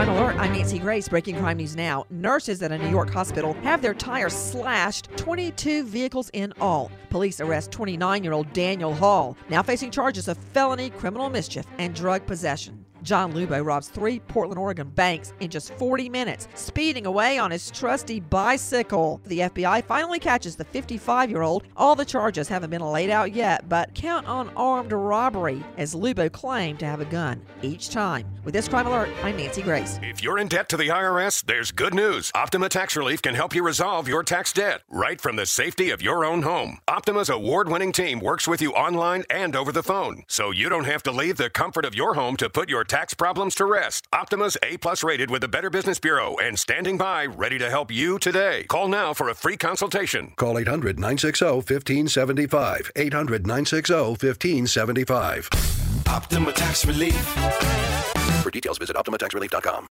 Crime Alert, I'm Nancy Grace. Breaking crime news now. Nurses at a New York hospital have their tires slashed, 22 vehicles in all. Police arrest 29 year old Daniel Hall, now facing charges of felony criminal mischief and drug possession. John Lubo robs three Portland, Oregon banks in just 40 minutes, speeding away on his trusty bicycle. The FBI finally catches the 55 year old. All the charges haven't been laid out yet, but count on armed robbery, as Lubo claimed to have a gun each time. With this crime alert, I'm Nancy Grace. If you're in debt to the IRS, there's good news. Optima Tax Relief can help you resolve your tax debt right from the safety of your own home. Optima's award winning team works with you online and over the phone, so you don't have to leave the comfort of your home to put your tax problems to rest. Optima's A plus rated with the Better Business Bureau and standing by ready to help you today. Call now for a free consultation. Call 800 960 1575. 800 960 1575. Optima Tax Relief. For details, visit OptimaTaxRelief.com.